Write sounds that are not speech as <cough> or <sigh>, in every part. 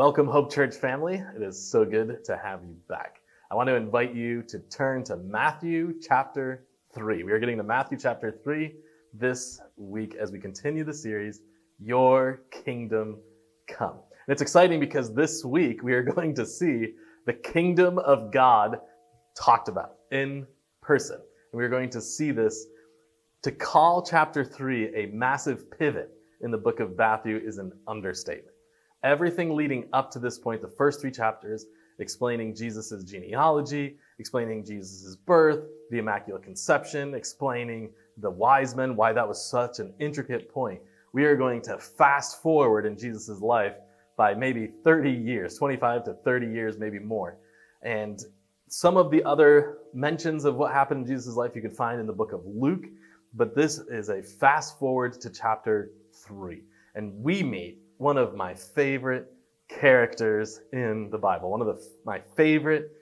Welcome, Hope Church family. It is so good to have you back. I want to invite you to turn to Matthew chapter 3. We are getting to Matthew chapter 3 this week as we continue the series, Your Kingdom Come. And it's exciting because this week we are <laughs> going to see the kingdom of God talked about in person. And we're going to see this. To call chapter 3 a massive pivot in the book of Matthew is an understatement. Everything leading up to this point, the first three chapters, explaining Jesus' genealogy, explaining Jesus' birth, the Immaculate Conception, explaining the wise men, why that was such an intricate point. We are going to fast forward in Jesus' life by maybe 30 years, 25 to 30 years, maybe more. And some of the other mentions of what happened in Jesus' life you could find in the book of Luke, but this is a fast forward to chapter 3. And we meet one of my favorite characters in the Bible, one of the, my favorite,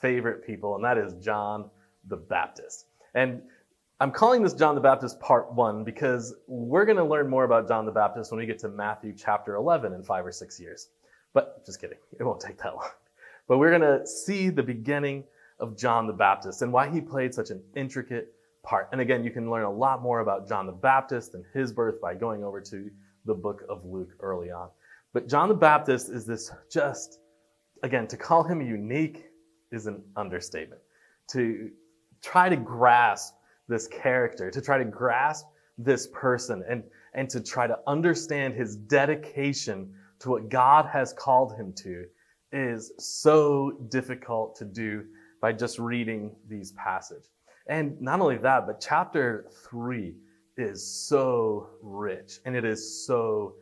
favorite people, and that is John the Baptist. And I'm calling this John the Baptist part one because we're going to learn more about John the Baptist when we get to Matthew chapter 11 in five or six years. But just kidding, it won't take that long. But we're going to see the beginning of John the Baptist and why he played such an intricate part. And again, you can learn a lot more about John the Baptist and his birth by going over to the book of Luke early on. But John the Baptist is this just, again, to call him unique is an understatement. To try to grasp this character, to try to grasp this person, and, and to try to understand his dedication to what God has called him to is so difficult to do by just reading these passages. And not only that, but chapter three is so rich and it is so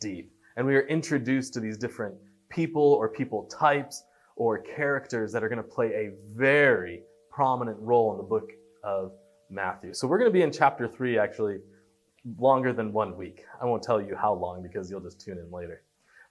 deep. And we are introduced to these different people or people types or characters that are going to play a very prominent role in the book of Matthew. So we're going to be in chapter 3 actually longer than one week. I won't tell you how long because you'll just tune in later.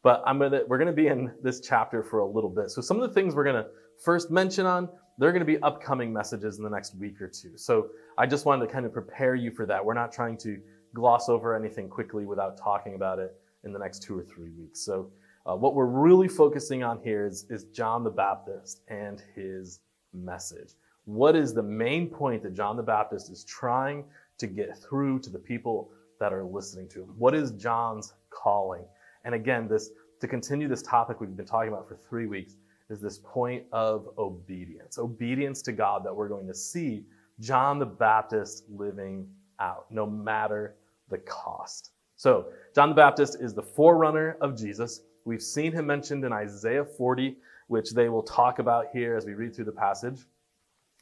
But I'm gonna, we're going to be in this chapter for a little bit. So some of the things we're going to first mention on, they're going to be upcoming messages in the next week or two. So I just wanted to kind of prepare you for that. We're not trying to gloss over anything quickly without talking about it in the next two or three weeks. So, uh, what we're really focusing on here is, is John the Baptist and his message. What is the main point that John the Baptist is trying to get through to the people that are listening to him? What is John's calling? And again, this to continue this topic we've been talking about for three weeks is this point of obedience. Obedience to God that we're going to see John the Baptist living out, no matter the cost. So, John the Baptist is the forerunner of Jesus. We've seen him mentioned in Isaiah 40, which they will talk about here as we read through the passage.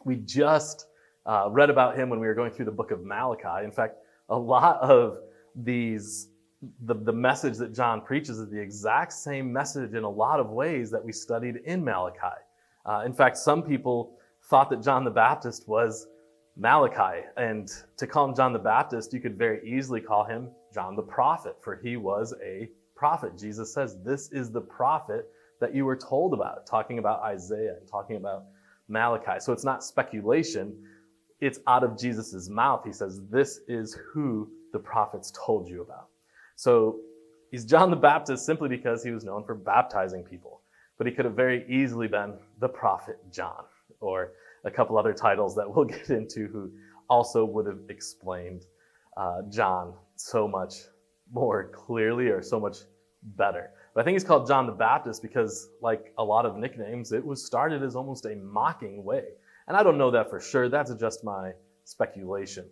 We just uh, read about him when we were going through the book of Malachi. In fact, a lot of these, the, the message that John preaches is the exact same message in a lot of ways that we studied in Malachi. Uh, in fact, some people thought that John the Baptist was Malachi. And to call him John the Baptist, you could very easily call him John the prophet, for he was a prophet. Jesus says, This is the prophet that you were told about, talking about Isaiah and talking about Malachi. So it's not speculation, it's out of Jesus' mouth. He says, This is who the prophets told you about. So he's John the Baptist simply because he was known for baptizing people. But he could have very easily been the prophet John or a couple other titles that <laughs> we'll get into who also would have explained uh, John so much more clearly or so much better. But I think he's called John the Baptist because, like a lot of nicknames, it was started as almost a mocking way. And I don't know that for sure. That's just my speculation.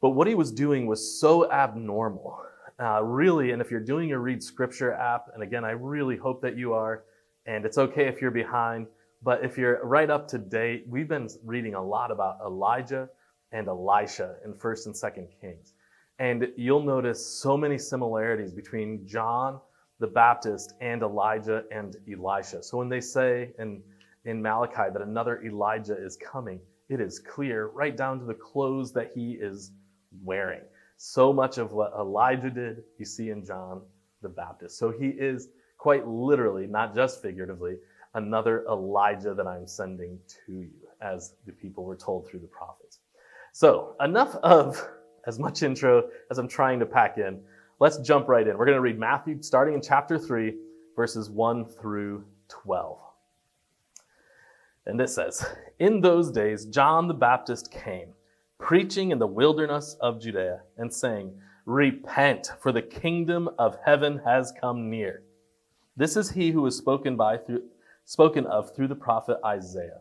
But what he was doing was so abnormal, uh, really. And if you're doing your Read Scripture app, and again, I really hope that you are, and it's okay if you're behind, but if you're right up to date, we've been reading a lot about Elijah and Elisha in 1st and 2nd Kings. And you'll notice so many similarities between John the Baptist and Elijah and Elisha. So when they say in, in Malachi that another Elijah is coming, it is clear right down to the clothes that he is wearing. So much of what Elijah did, you see in John the Baptist. So he is quite literally, not just figuratively, another Elijah that I'm sending to you, as the people were told through the prophets. So, enough of as much intro as I'm trying to pack in. Let's jump right in. We're going to read Matthew starting in chapter 3, verses 1 through 12. And this says, In those days, John the Baptist came, preaching in the wilderness of Judea, and saying, Repent, for the kingdom of heaven has come near. This is he who was spoken by through spoken of through the prophet Isaiah.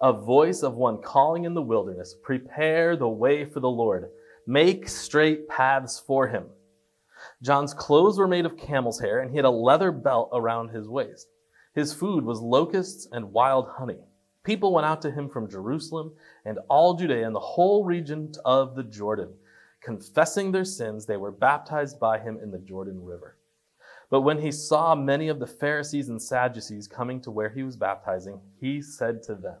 A voice of one calling in the wilderness, prepare the way for the Lord, make straight paths for him. John's clothes were made of camel's hair, and he had a leather belt around his waist. His food was locusts and wild honey. People went out to him from Jerusalem and all Judea and the whole region of the Jordan. Confessing their sins, they were baptized by him in the Jordan River. But when he saw many of the Pharisees and Sadducees coming to where he was baptizing, he said to them,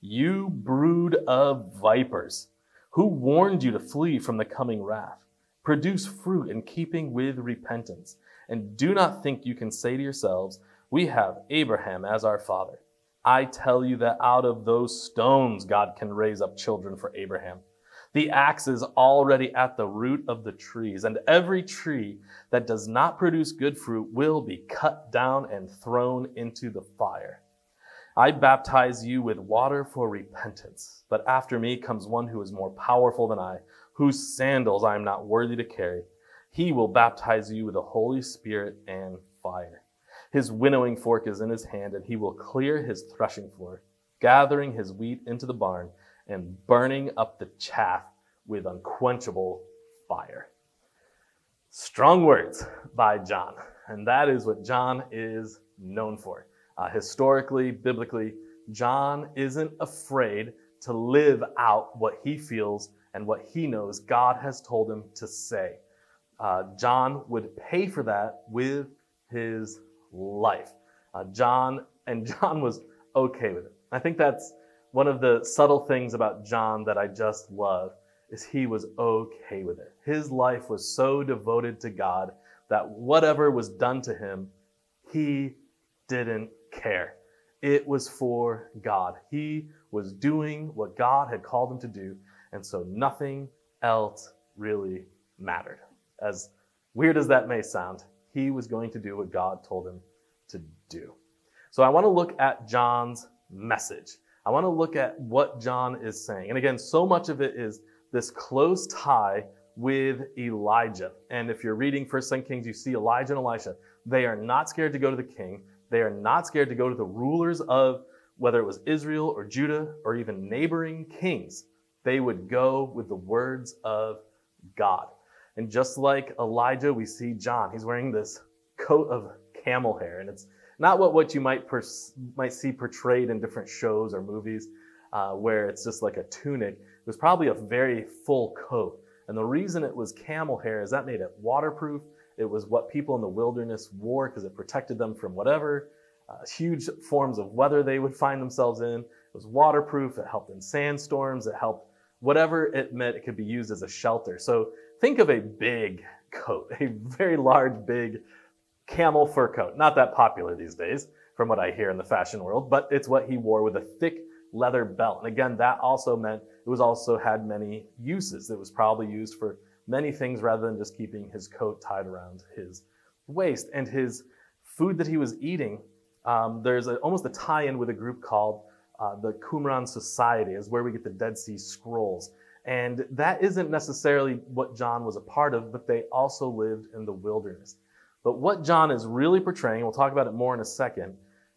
You brood of vipers, who warned you to flee from the coming wrath? Produce fruit in keeping with repentance. And do not think you can say to yourselves, We have Abraham as our father. I tell you that out of those stones God can raise up children for Abraham. The axe is already at the root of the trees, and every tree that does not produce good fruit will be cut down and thrown into the fire. I baptize you with water for repentance, but after me comes one who is more powerful than I whose sandals I am not worthy to carry. He will baptize you with the Holy Spirit and fire. His winnowing fork is in his hand, and he will clear his threshing floor, gathering his wheat into the barn and burning up the chaff with unquenchable fire. Strong words by John, and that is what John is known for. Uh, historically, biblically, John isn't afraid to live out what he feels and what he knows God has told him to say. Uh, John would pay for that with his life. Uh, John, and <laughs> John was okay with it. I think that's one of the subtle things about John that I just love is he was okay with it. His life was so devoted to God that whatever was done to him, he didn't care. It was for God. He was doing what God had called him to do, and so nothing else really mattered. As weird as that may sound, he was going to do what God told him to do. So I want to look at John's message. I want to look at what John is saying. And again, so much of it is this close tie with Elijah. And if you're reading First and Kings, you see Elijah and Elisha. They are not scared to go to the king. They are not scared to go to the rulers of whether it was Israel or Judah or even neighboring kings they would go with the words of God. And just like Elijah, we see John. He's wearing this coat of camel hair, and it's not what, what you might, pers- might see portrayed in different shows or movies, uh, where it's just like a tunic. It was probably a very full coat. And the reason it was camel hair is that made it waterproof. It was what people in the wilderness wore because it protected them from whatever uh, huge forms of weather they would find themselves in. It was waterproof. It helped in sandstorms. It helped whatever it meant, it could be used as a shelter. So think of a big coat, a very large, big camel fur coat. Not that popular these days, from what I hear in the fashion world, but it's what he wore with a thick leather belt. And again, that also meant it was also had many uses. It was probably used for many things rather than just keeping his coat tied around his waist. And his food that he was eating, um, there's a, almost a tie-in with a group called uh, the Qumran Society is where we get the Dead Sea Scrolls. And that isn't necessarily what John was a part of, but they also lived in the wilderness. But what John is really portraying, we'll talk about it more in a second,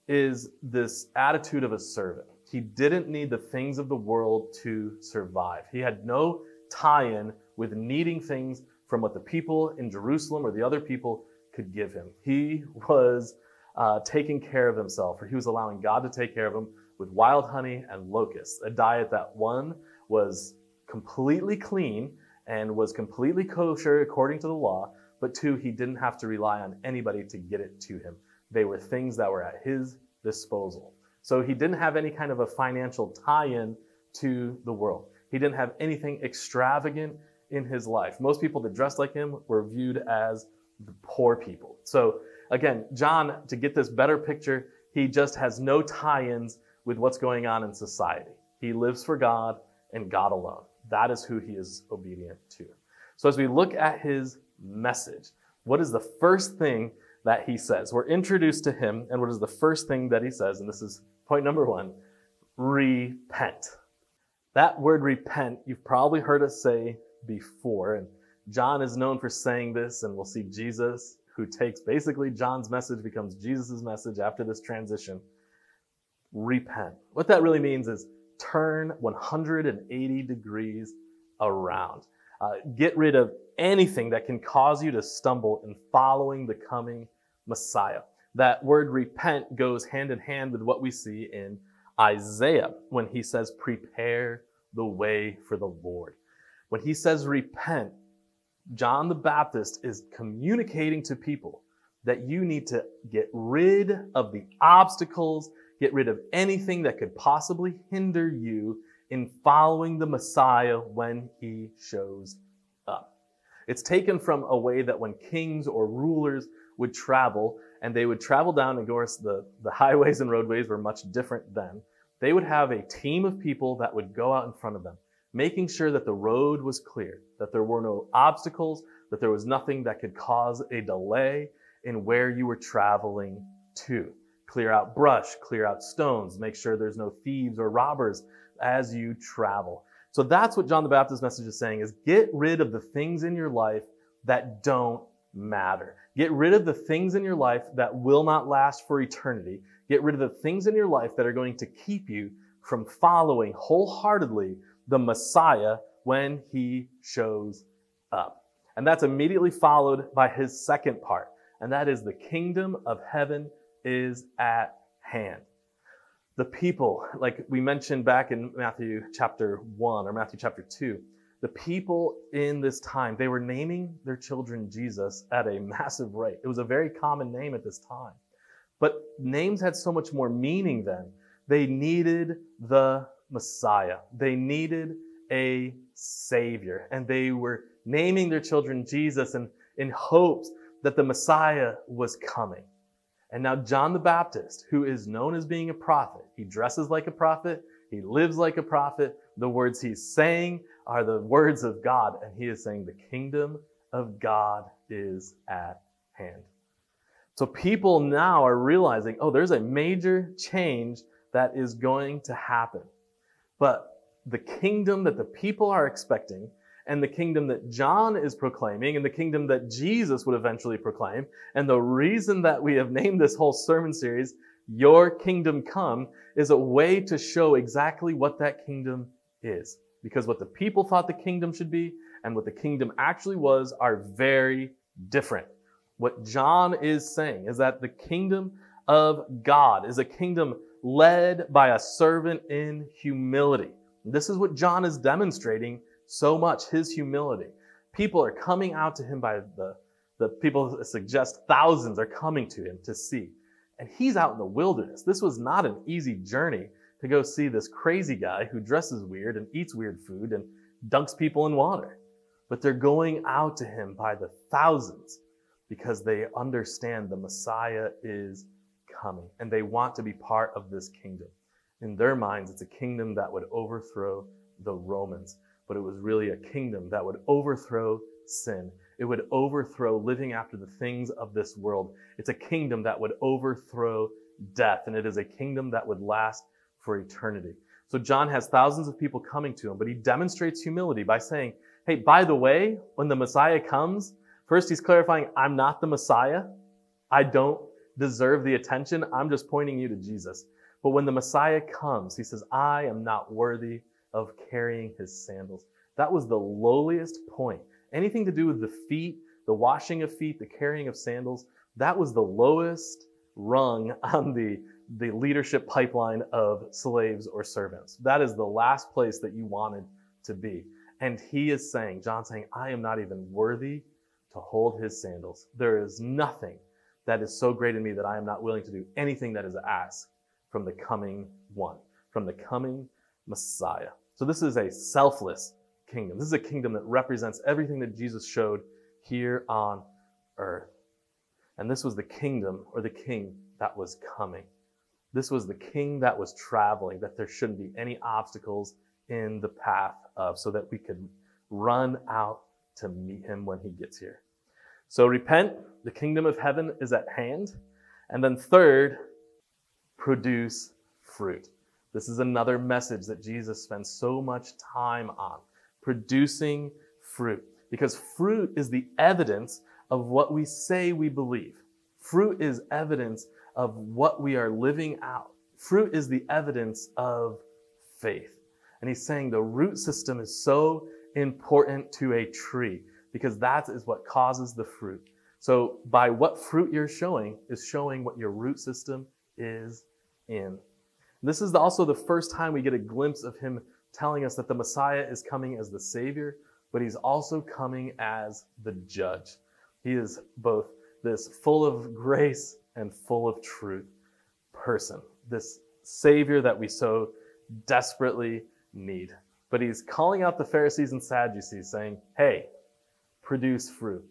is this attitude of a servant. He didn't need the things of the world to survive. He had no tie in with needing things from what the people in Jerusalem or the other people could give him. He was uh, taking care of himself, or he was allowing God to take care of him with wild honey and locusts, a diet that one was completely clean and was completely kosher according to the law, but two, he didn't have to rely on anybody to get it to him. They were things that were at his disposal. So he didn't have any kind of a financial tie in to the world. He didn't have anything extravagant in his life. Most people that dressed like him were viewed as the poor people. So again, John, to get this better picture, he just has no tie ins with what's going on in society. He lives for God and God alone. That is who he is obedient to. So as we look at his message, what is the first thing that he says. We're introduced to him, and what is the first thing that he says? And this is point number one repent. That word repent, you've probably heard us say before, and John is known for saying this, and we'll see Jesus, who takes basically John's message, becomes Jesus' message after this transition. Repent. What that really means is turn 180 degrees around. Uh, get rid of anything that can cause you to stumble in following the coming Messiah. That word repent goes hand in hand with what we see in Isaiah when he says, Prepare the way for the Lord. When he says repent, John the Baptist is communicating to people that you need to get rid of the obstacles, get rid of anything that could possibly hinder you in following the Messiah when he shows up. It's taken from a way that when kings or rulers would travel, and they would travel down, of course, the, the highways and roadways were much different then. They would have a team of people that would go out in front of them, making sure that the road was clear, that there were no obstacles, that there was nothing that could cause a delay in where you were traveling to. Clear out brush, clear out stones, make sure there's no thieves or robbers as you travel. So that's what John the Baptist's message is saying is get rid of the things in your life that don't matter. Get rid of the things in your life that will not last for eternity. Get rid of the things in your life that are going to keep you from following wholeheartedly the Messiah when he shows up. And that's immediately followed by his second part, and that is the kingdom of heaven is at hand the people, like we mentioned back in Matthew chapter 1 or Matthew chapter 2, the people in this time, they were naming their children Jesus at a massive rate. It was a very common name at this time. But names had so much more meaning then. They needed the Messiah, they needed a Savior. And they were naming their children Jesus in, in hopes that the Messiah was coming. And now, John the Baptist, who is known as being a prophet, he dresses like a prophet, he lives like a prophet. The words he's saying are the words of God, and he is saying the kingdom of God is at hand. So people now are realizing, oh, there's a major change that is going to happen. But the kingdom that the people are expecting and the kingdom that John is proclaiming and the kingdom that Jesus would eventually proclaim. And the reason that we have named this whole sermon series, Your Kingdom Come, is a way to show exactly what that kingdom is. Because what the people thought the kingdom should be and what the kingdom actually was are very different. What John is saying is that the kingdom of God is a kingdom led by a servant in humility. This is what John is demonstrating so much, his humility. People are coming out to him by the, the people suggest thousands are coming to him to see. And he's out in the wilderness. This was not an easy journey to go see this crazy guy who dresses weird and eats weird food and dunks people in water. But they're going out to him by the thousands because they understand the Messiah is coming and they want to be part of this kingdom. In their minds, it's a kingdom that would overthrow the Romans but it was really a kingdom that would overthrow sin. It would overthrow living after the things of this world. It's a kingdom that would overthrow death, and it is a kingdom that would last for eternity. So John has thousands of people coming to him, but he demonstrates humility by saying, Hey, by the way, when the Messiah comes, first he's clarifying, I'm not the Messiah. I don't deserve the attention. I'm just pointing you to Jesus. But when the Messiah comes, he says, I am not worthy of carrying his sandals. That was the lowliest point. Anything to do with the feet, the washing of feet, the carrying of sandals, that was the lowest rung <laughs> on the, the leadership pipeline of slaves or servants. That is the last place that you wanted to be. And he is saying, John saying, I am not even worthy to hold his sandals. There is nothing that is so great in me that I am not willing to do anything that is asked from the coming one, from the coming Messiah. So this is a selfless kingdom. This is a kingdom that represents everything that Jesus showed here on earth. And this was the kingdom or the king that was coming. This was the king that was traveling, that there shouldn't be any obstacles in the path of, so that we could run out to meet him when he gets here. So repent, the kingdom of heaven is at hand. And then third, produce fruit. This is another message that Jesus spends so much time on producing fruit. Because fruit is the evidence of what we say we believe. Fruit is evidence of what we are living out. Fruit is the evidence of faith. And he's saying the root system is so important to a tree because that is what causes the fruit. So, by what fruit you're showing is showing what your root system is in. This is also the first time we get a glimpse of him telling us that the Messiah is coming as the Savior, but he's also coming as the judge. He is both this full of grace and full of truth person, this Savior that we so desperately need. But he's calling out the Pharisees and Sadducees, saying, Hey, produce fruit.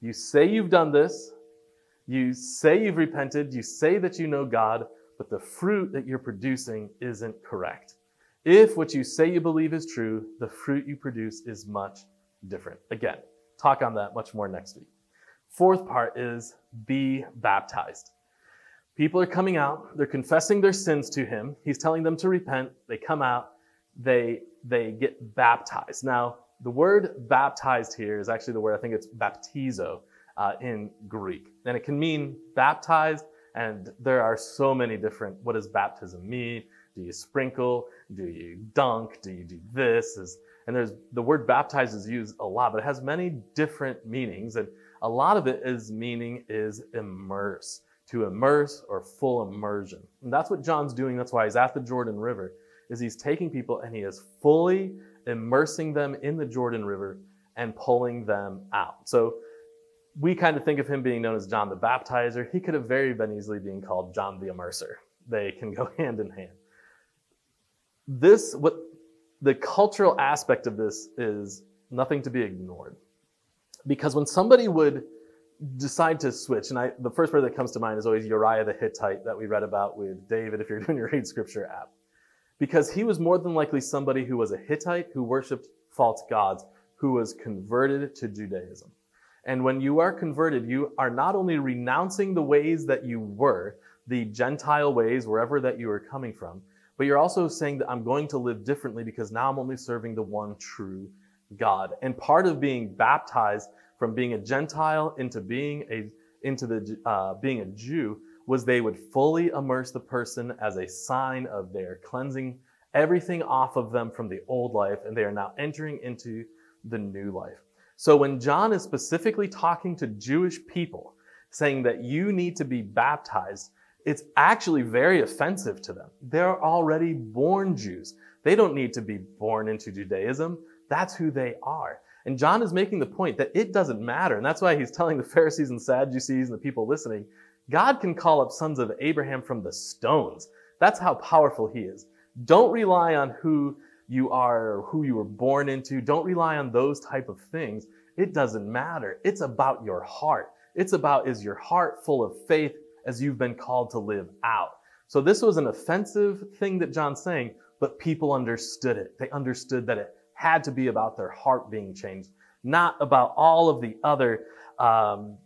You say you've done this, you say you've repented, you say that you know God, but the fruit that you're producing isn't correct. If what you say you believe is true, the fruit you produce is much different. Again, talk on that much more next week. Fourth part is be baptized. People are coming out, they're confessing their sins to him. He's telling them to repent. They come out, they, they get baptized. Now, the word baptized here is actually the word, I think it's baptizo uh, in Greek. And it can mean baptized, and there are so many different, what does baptism mean? Do you sprinkle? Do you dunk? Do you do this? Is, and there's the word baptized is used a lot, but it has many different meanings. And a lot of it is meaning is immerse, to immerse or full immersion. And that's what John's doing. That's why he's at the Jordan River, is he's taking people and he is fully immersing them in the Jordan River and pulling them out. So we kind of think of him being known as John the Baptizer. He could have very been easily being called John the Immerser. They can go <laughs> hand in hand. This, what the cultural aspect of this is nothing to be ignored. Because when somebody would decide to switch, and I, the first word that comes to mind is always Uriah the Hittite that we read about with David if you're <laughs> doing your Read Scripture app. Because he was more than likely somebody who was a Hittite who worshiped false gods, who was converted to Judaism. And when you are converted, you are not only renouncing the ways that you were, the Gentile ways, wherever that you are coming from, but you're also saying that I'm going to live differently because now I'm only serving the one true God. And part of being baptized from being a Gentile into being a into the uh, being a Jew was they would fully immerse the person as a sign of their cleansing everything off of them from the old life, and they are now entering into the new life. So when John is specifically talking to Jewish people, saying that you need to be baptized, it's actually very offensive to them. They're already born Jews. They don't need to be born into Judaism. That's who they are. And John is making the point that it doesn't matter. And that's why he's telling the Pharisees and Sadducees and the people listening, God can call up sons of Abraham from the stones. That's how powerful he is. Don't rely on who you are who you were born into. Don't rely on those type of things. It doesn't matter. It's about your heart. It's about is your heart full of faith as you've been called to live out. So this was an offensive thing that John's saying, but people understood it. They understood that it had to be about their heart being changed, not about all of the other um,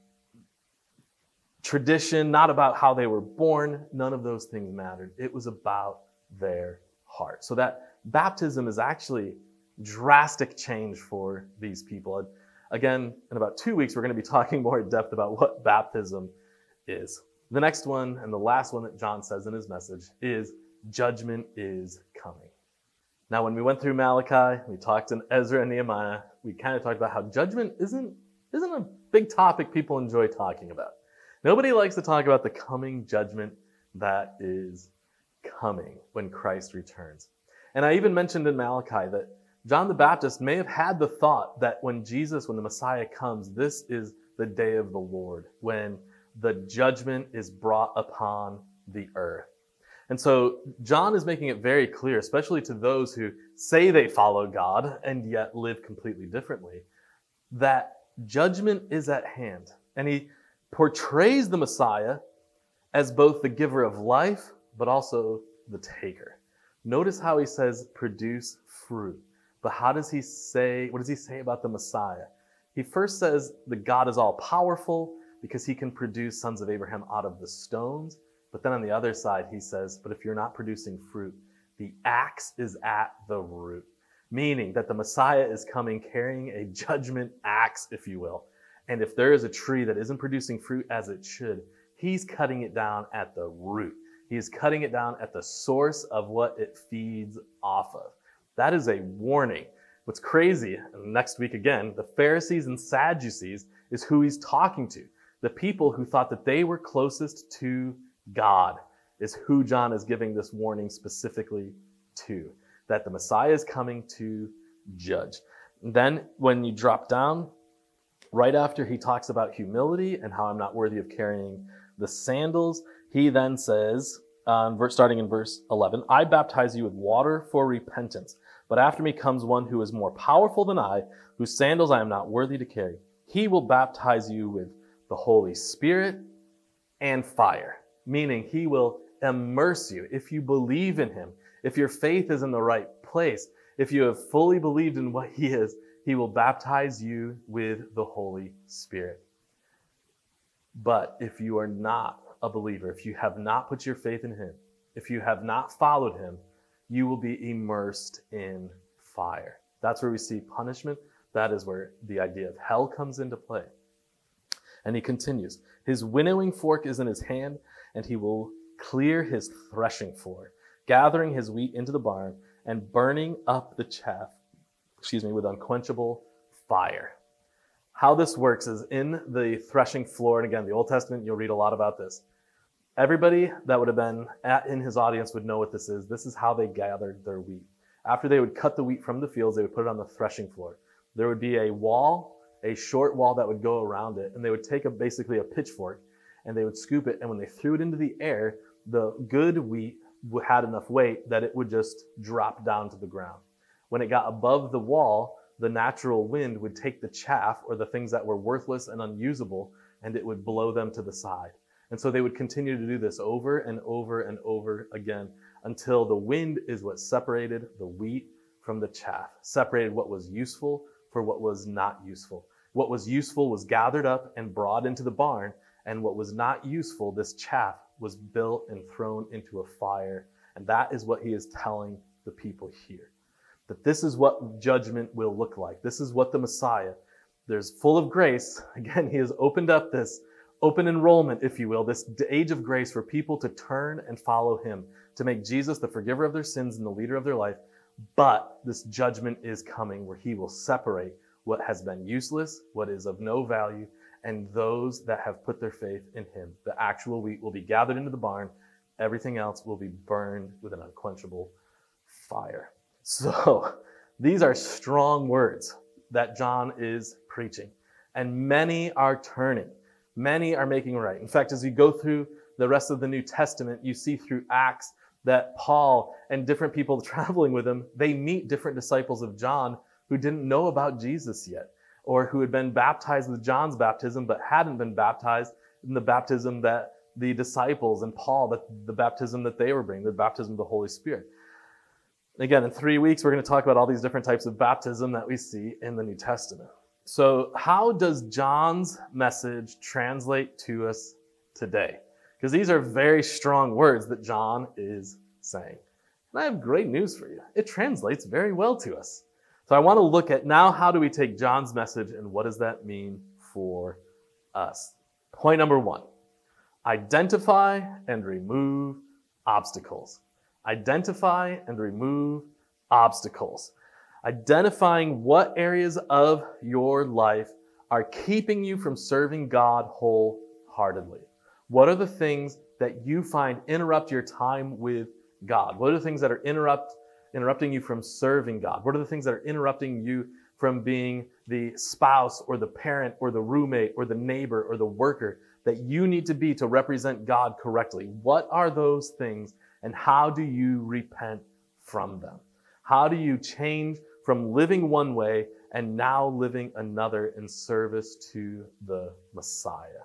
tradition, not about how they were born. None of those things mattered. It was about their heart. So that baptism is actually drastic change for these people. And Again, in about two weeks, we're going to be <laughs> talking more in depth about what baptism is. The next one, and the last one that John says in his message, is judgment is coming. Now, when we went through Malachi, we talked in Ezra and Nehemiah, we kind of talked about how judgment isn't, isn't a big topic people enjoy talking about. Nobody likes to talk about the coming judgment that is coming when Christ returns. And I even mentioned in Malachi that John the Baptist may have had the thought that when Jesus, when the Messiah comes, this is the day of the Lord, when the judgment is brought upon the earth. And so John is making it very clear, especially to those who say they follow God and yet live completely differently, that judgment is at hand. And he portrays the Messiah as both the giver of life, but also the taker. Notice how he says, produce fruit. But how does he say, what does he say about the Messiah? He first says that God is all powerful because he can produce sons of Abraham out of the stones. But then on the other side, he says, But if you're not producing fruit, the axe is at the root, meaning that the Messiah is coming carrying a judgment axe, if you will. And if there is a tree that isn't producing fruit as it should, he's cutting it down at the root. He is cutting it down at the source of what it feeds off of. That is a warning. What's crazy, next week again, the Pharisees and Sadducees is who he's talking to. The people who thought that they were closest to God is who John is giving this warning specifically to. That the Messiah is coming to judge. And then when you drop down, right after he talks about humility and how I'm not worthy of carrying the sandals, he then says, um, starting in verse 11, I baptize you with water for repentance. But after me comes one who is more powerful than I, whose sandals I am not worthy to carry. He will baptize you with the Holy Spirit and fire, meaning he will immerse you if you believe in him, if your faith is in the right place, if you have fully believed in what he is, he will baptize you with the Holy Spirit. But if you are not a believer, if you have not put your faith in him, if you have not followed him, you will be immersed in fire. That's where we see punishment. That is where the idea of hell comes into play. And he continues His winnowing fork is in his hand, and he will clear his threshing floor, gathering his wheat into the barn and burning up the chaff, excuse me, with unquenchable fire. How this works is in the threshing floor, and again, the Old Testament, you'll read a lot about this. Everybody that would have been at, in his audience would know what this is. This is how they gathered their wheat. After they would cut the wheat from the fields, they would put it on the threshing floor. There would be a wall, a short wall that would go around it, and they would take a, basically a pitchfork and they would scoop it. And when they threw it into the air, the good wheat had enough weight that it would just drop down to the ground. When it got above the wall, the natural wind would take the chaff or the things that were worthless and unusable and it would blow them to the side. And so they would continue to do this over and over and over again until the wind is what separated the wheat from the chaff, separated what was useful for what was not useful. What was useful was gathered up and brought into the barn, and what was not useful, this chaff, was built and thrown into a fire. And that is what he is telling the people here. That this is what judgment will look like. This is what the Messiah, there's full of grace. <laughs> Again, he has opened up this open enrollment, if you will, this age of grace for people to turn and follow him, to make Jesus the forgiver of their sins and the leader of their life. But this judgment is coming where he will separate what has been useless, what is of no value, and those that have put their faith in him. The actual wheat will be gathered into the barn, everything else will be burned with an unquenchable fire. So, <laughs> these are strong words that John is preaching, and many are turning. Many are making right. In fact, as you go through the rest of the New Testament, you see through Acts that Paul and different people <laughs> traveling with him, they meet different disciples of John who didn't know about Jesus yet, or who had been baptized with John's baptism but hadn't been baptized in the baptism that the disciples and Paul, that the baptism that they were bringing, the baptism of the Holy Spirit. Again, in three weeks, we're going to talk about all these different types of baptism that we see in the New Testament. So, how does John's message translate to us today? Because these are very strong words that John is saying. And I have great news for you. It translates very well to us. So, I want to look at now how do we take John's message and what does that mean for us? Point number one identify and remove obstacles. Identify and remove obstacles identifying what areas of your life are keeping you from serving God wholeheartedly. What are the things that you find interrupt your time with God? What are the things that are interrupt interrupting you from serving God? What are the things that are interrupting you from being the spouse or the parent or the roommate or the neighbor or the worker that you need to be to represent God correctly? What are those things and how do you repent from them? How do you change from living one way and now living another in service to the Messiah.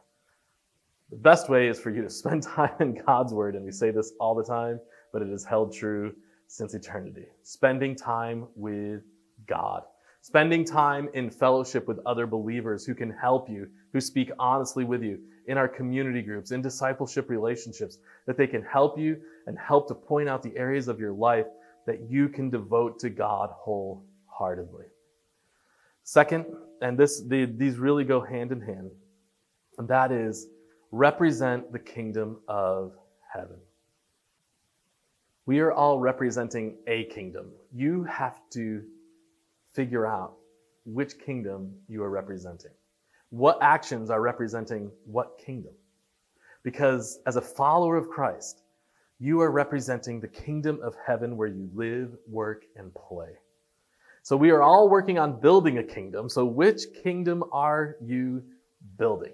The best way is for you to spend <laughs> time in God's Word, and we say this all the time, but it is held true since eternity. Spending time with God. spending time in fellowship with other believers who can help you, who speak honestly with you in our community groups, in discipleship relationships, that they can help you and help to point out the areas of your life that you can devote to God wholeheartedly. Second, and this, the, these really go hand in hand, and that is represent the kingdom of heaven. We are all representing a kingdom. You have to figure out which kingdom you are representing. What actions are representing what kingdom? Because as a follower of Christ, you are representing the kingdom of heaven where you live, work, and play. So we are all working on building a kingdom. So which kingdom are you building?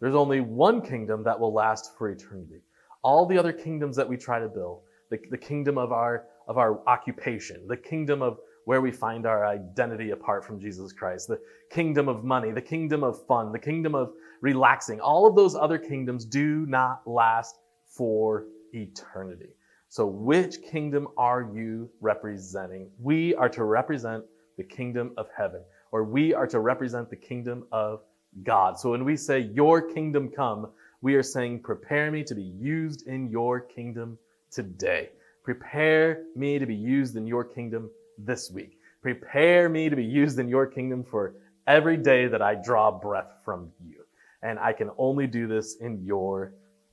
There's only one kingdom that will last for eternity. All the other kingdoms that we try to build, the, the kingdom of our, of our occupation, the kingdom of where we find our identity apart from Jesus Christ, the kingdom of money, the kingdom of fun, the kingdom of relaxing, all of those other kingdoms do not last for eternity. So, which kingdom are you representing? We are to represent the kingdom of heaven, or we are to represent the kingdom of God. So, when we say, Your kingdom come, we are saying, Prepare me to be used in your kingdom today. Prepare me to be used in your kingdom this week. Prepare me to be used in your kingdom for every day that I draw breath from you. And I can only do this in your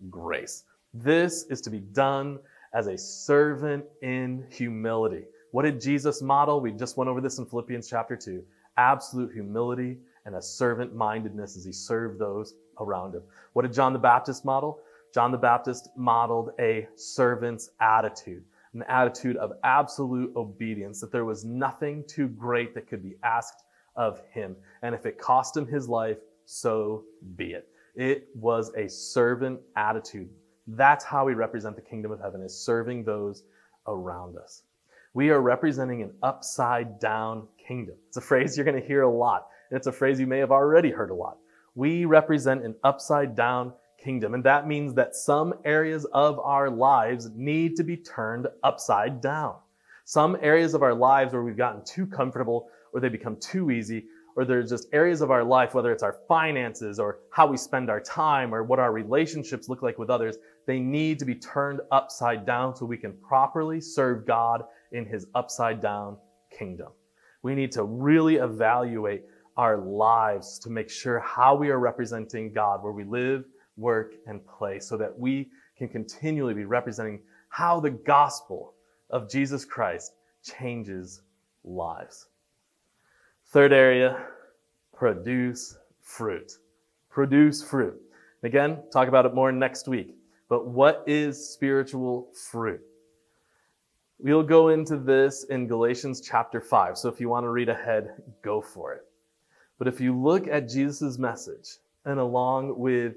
grace. This is to be done as a servant in humility. What did Jesus model? We just went over this in Philippians chapter 2. Absolute humility and a servant mindedness as he served those around him. What did John the Baptist model? John the Baptist modeled a servant's attitude, an attitude of absolute obedience, that there was nothing too great that could be asked of him. And if it cost him his life, so be it. It was a servant attitude. That's how we represent the kingdom of heaven, is serving those around us. We are representing an upside down kingdom. It's a phrase you're going to hear a lot. And it's a phrase you may have already heard a lot. We represent an upside down kingdom. And that means that some areas of our lives need to be turned upside down. Some areas of our lives where we've gotten too comfortable or they become too easy, or there's just areas of our life, whether it's our finances or how we spend our time or what our relationships look like with others, they need to be turned upside down so we can properly serve God in his upside down kingdom. We need to really evaluate our lives to make sure how we are representing God, where we live, work, and play, so that we can continually be representing how the gospel of Jesus Christ changes lives. Third area produce fruit. Produce fruit. Again, talk about it more next week. But what is spiritual fruit? We'll go into this in Galatians chapter 5. So if you want to read ahead, go for it. But if you look at Jesus' message, and along with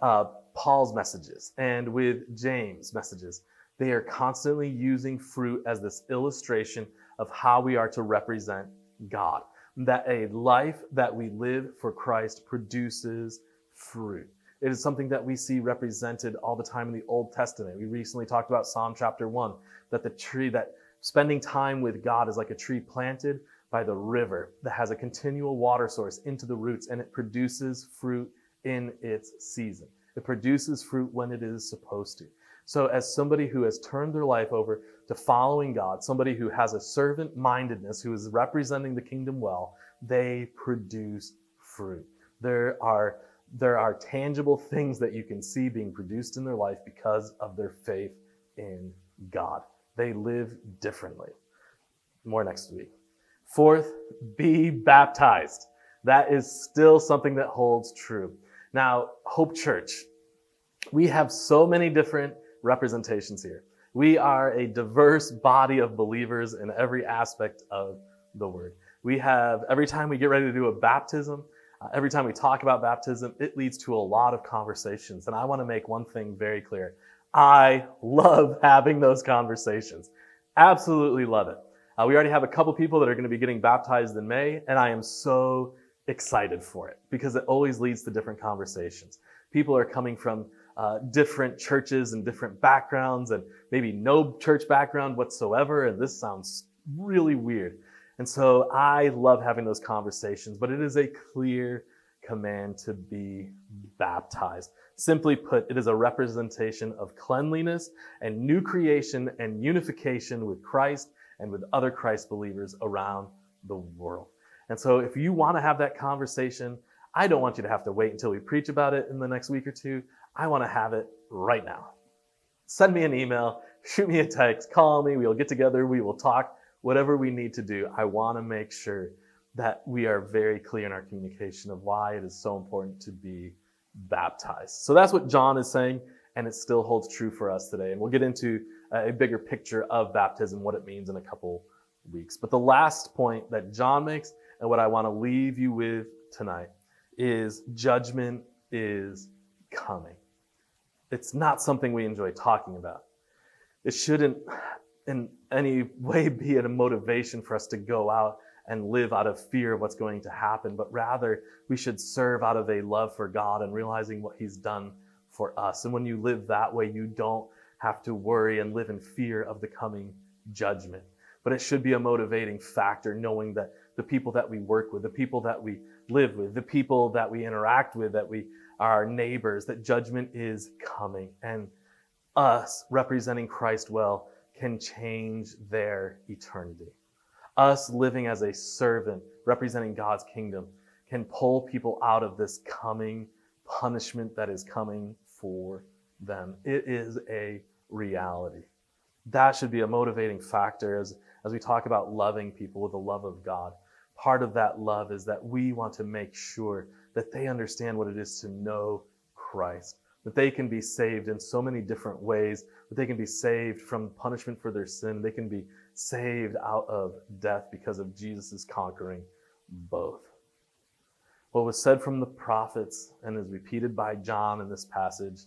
uh, Paul's messages and with James' messages, they are constantly using fruit as this illustration of how we are to represent God. That a life that we live for Christ produces fruit. It is something that we see represented all the time in the Old Testament. We recently talked about Psalm chapter 1, that the tree, that spending time with God is like a tree planted by the river that has a continual water source into the roots and it produces fruit in its season. It produces fruit when it is supposed to. So, as somebody who has turned their life over to following God, somebody who has a servant mindedness, who is representing the kingdom well, they produce fruit. There are, there are tangible things that you can see being produced in their life because of their faith in God. They live differently. More next week. Fourth, be baptized. That is still something that holds true. Now, Hope Church, we have so many different representations here. We are a diverse body of believers in every aspect of the word. We have, every time we get ready to do a baptism, uh, every time we talk about baptism, it leads to a lot of conversations. And I want to make one thing very clear. I love <laughs> having those conversations. Absolutely love it. Uh, we already have a couple people that are going to be getting baptized in May, and I am so excited for it because it always leads to different conversations. People are coming from uh, different churches and different backgrounds, and maybe no church background whatsoever, and this sounds really weird. And so I love having those conversations, but it is a clear command to be baptized. Simply put, it is a representation of cleanliness and new creation and unification with Christ and with other Christ believers around the world. And so if you want to have that conversation, I don't want you to have to wait until we preach about it in the next week or two. I want to have it right now. Send me an email, <laughs> shoot me a text, call me, we'll get together, we will talk, whatever we need to do. I want to make sure that we are very clear in our communication of why it is so important to be baptized. So that's what John is saying, and it still holds true for us today. And we'll get into a bigger picture of baptism, what it means in a couple weeks. But the last point that John makes, and what I want to leave you with tonight, is judgment is coming. It's not something we enjoy talking about. It shouldn't in any <laughs> way be a motivation for us to go out and live out of fear of what's going to happen, but rather we should serve out of a love for God and realizing what He's done for us. And when you live that way, you don't have to worry and live in fear of the coming judgment. But it should be a motivating factor knowing that the people that we work with, the people that we live with, the people that we interact with, that we are our neighbors, that judgment is coming. And us representing Christ well can change their eternity. Us living as a servant, representing God's kingdom, can pull people out of this coming punishment that is coming for them. It is a reality. That should be a motivating factor as, as we talk about loving people with the love of God. Part of that love is that we want to make sure that they understand what it is to know Christ, that they can be saved in so many different ways, that they can be saved from punishment for their sin, they can be saved out of death because of Jesus' conquering both. What was said from the prophets and is repeated by John in this passage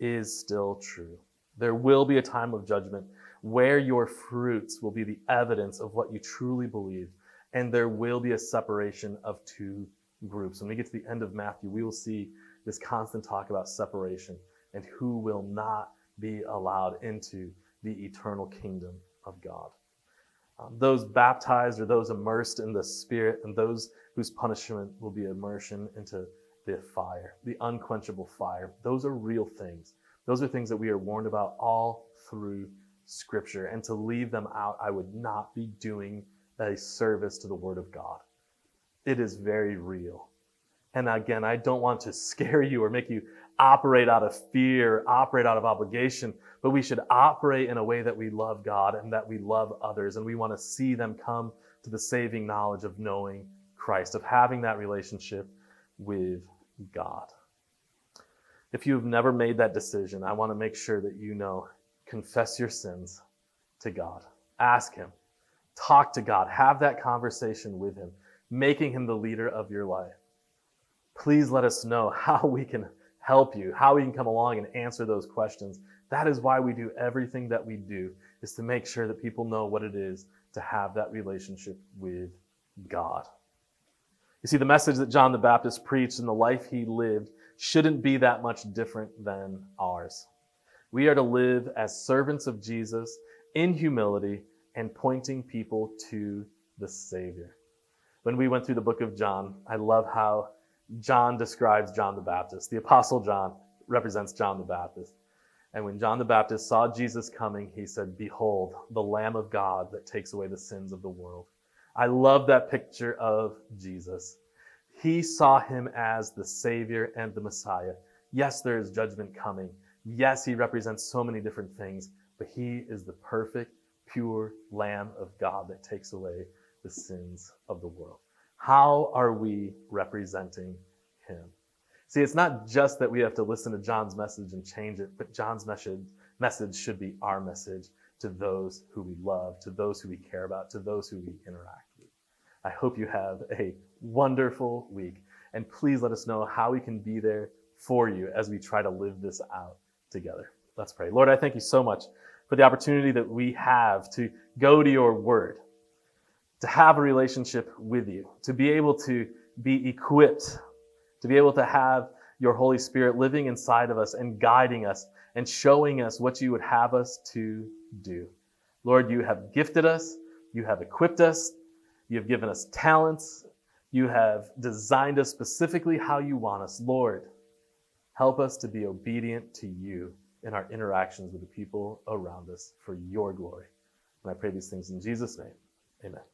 is still true. There will be a time of judgment where your fruits will be the evidence of what you truly believe, and there will be a separation of two groups. When we get to the end of Matthew, we will see this constant talk about separation and who will not be allowed into the eternal kingdom of God. Um, those baptized or those immersed in the Spirit, and those whose punishment will be immersion into the fire, the unquenchable fire. Those are real things. Those are things that we are warned about all through Scripture. And to leave them out, I would not be doing a service to the Word of God. It is very real. And again, I don't want to <laughs> scare you or make you operate out of fear, operate out of obligation, but we should operate in a way that we love God and that we love others. And we want to see them come to the saving knowledge of knowing Christ, of having that relationship with God. If you've never made that decision, I want to make sure that you know confess your sins to God. Ask Him. Talk to God. Have that conversation with Him, making Him the leader of your life. Please let us know <laughs> how we can help you, how we can come along and answer those questions. That is why we do everything that we do, is to make sure that people know what it is to have that relationship with God. You see, the message that John the Baptist preached and the life he lived shouldn't be that much different than ours. We are to live as servants of Jesus in humility and pointing people to the Savior. When we went through the book of John, I love how John describes John the Baptist. The Apostle John represents John the Baptist. And when John the Baptist saw Jesus coming, he said, Behold, the Lamb of God that takes away the sins of the world. I love that picture of Jesus. He saw him as the Savior and the Messiah. Yes, there is judgment coming. Yes, he represents so many different things, but he is the perfect, pure Lamb of God that takes away the sins of the world. How are we representing him? See, it's not just that we have to listen to John's message and change it, but John's message, message should be our message to those who we love, to those who we care about, to those who we interact with. I hope you have a wonderful week. And please let us know how we can be there for you as we try to live this out together. Let's pray. Lord, I thank you so much for the opportunity that we have to go to your word, to have a relationship with you, to be able to be equipped, to be able to have your Holy Spirit living inside of us and guiding us and showing us what you would have us to do. Lord, you have gifted us, you have equipped us, You have given us talents. You have designed us specifically how you want us. Lord, help us to be obedient to you in our interactions with the people around us for your glory. And I pray these things in Jesus' name. Amen.